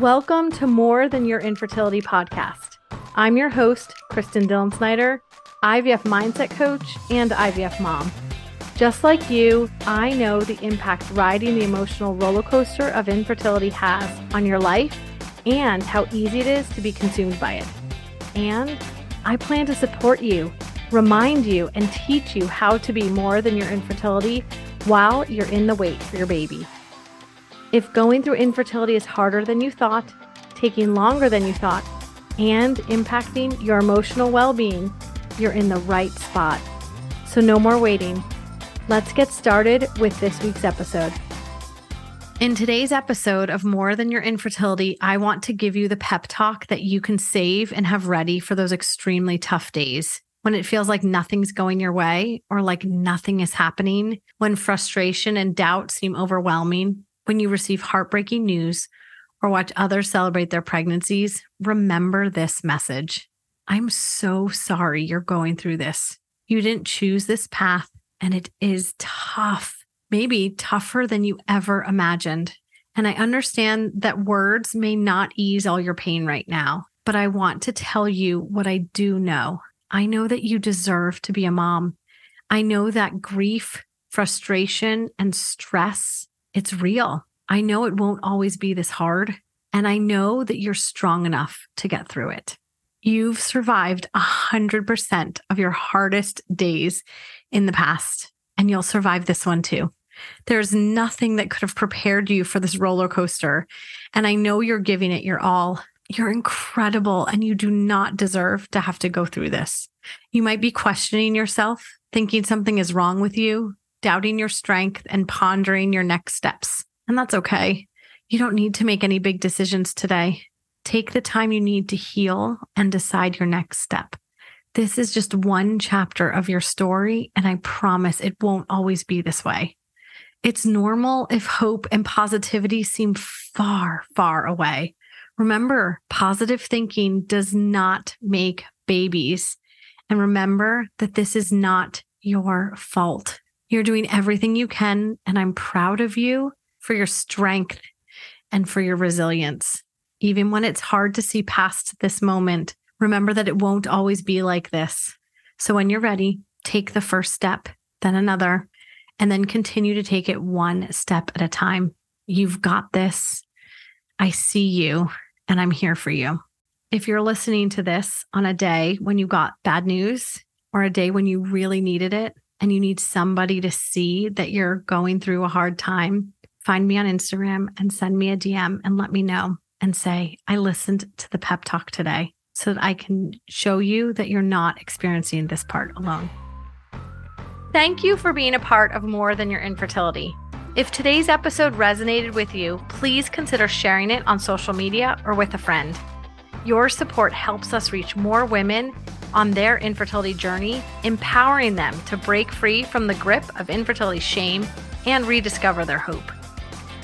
Welcome to More Than Your Infertility podcast. I'm your host, Kristin Dillon Snyder, IVF mindset coach and IVF mom. Just like you, I know the impact riding the emotional roller coaster of infertility has on your life and how easy it is to be consumed by it. And I plan to support you, remind you, and teach you how to be more than your infertility while you're in the wait for your baby. If going through infertility is harder than you thought, taking longer than you thought, and impacting your emotional well being, you're in the right spot. So, no more waiting. Let's get started with this week's episode. In today's episode of More Than Your Infertility, I want to give you the pep talk that you can save and have ready for those extremely tough days when it feels like nothing's going your way or like nothing is happening, when frustration and doubt seem overwhelming, when you receive heartbreaking news or watch others celebrate their pregnancies, remember this message. I'm so sorry you're going through this. You didn't choose this path, and it is tough, maybe tougher than you ever imagined. And I understand that words may not ease all your pain right now, but I want to tell you what I do know. I know that you deserve to be a mom. I know that grief, frustration, and stress it's real. I know it won't always be this hard. And I know that you're strong enough to get through it. You've survived 100% of your hardest days in the past, and you'll survive this one too. There's nothing that could have prepared you for this roller coaster. And I know you're giving it your all. You're incredible, and you do not deserve to have to go through this. You might be questioning yourself, thinking something is wrong with you, doubting your strength, and pondering your next steps. And that's okay. You don't need to make any big decisions today. Take the time you need to heal and decide your next step. This is just one chapter of your story, and I promise it won't always be this way. It's normal if hope and positivity seem far, far away. Remember, positive thinking does not make babies. And remember that this is not your fault. You're doing everything you can, and I'm proud of you for your strength and for your resilience. Even when it's hard to see past this moment, remember that it won't always be like this. So when you're ready, take the first step, then another, and then continue to take it one step at a time. You've got this. I see you, and I'm here for you. If you're listening to this on a day when you got bad news or a day when you really needed it, and you need somebody to see that you're going through a hard time, find me on Instagram and send me a DM and let me know and say, I listened to the pep talk today so that I can show you that you're not experiencing this part alone. Thank you for being a part of More Than Your Infertility. If today's episode resonated with you, please consider sharing it on social media or with a friend. Your support helps us reach more women on their infertility journey, empowering them to break free from the grip of infertility shame and rediscover their hope.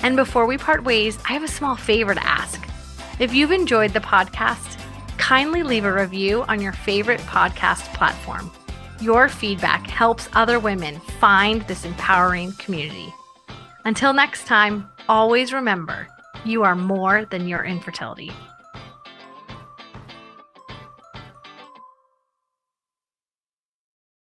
And before we part ways, I have a small favor to ask. If you've enjoyed the podcast, kindly leave a review on your favorite podcast platform. Your feedback helps other women find this empowering community. Until next time, always remember you are more than your infertility.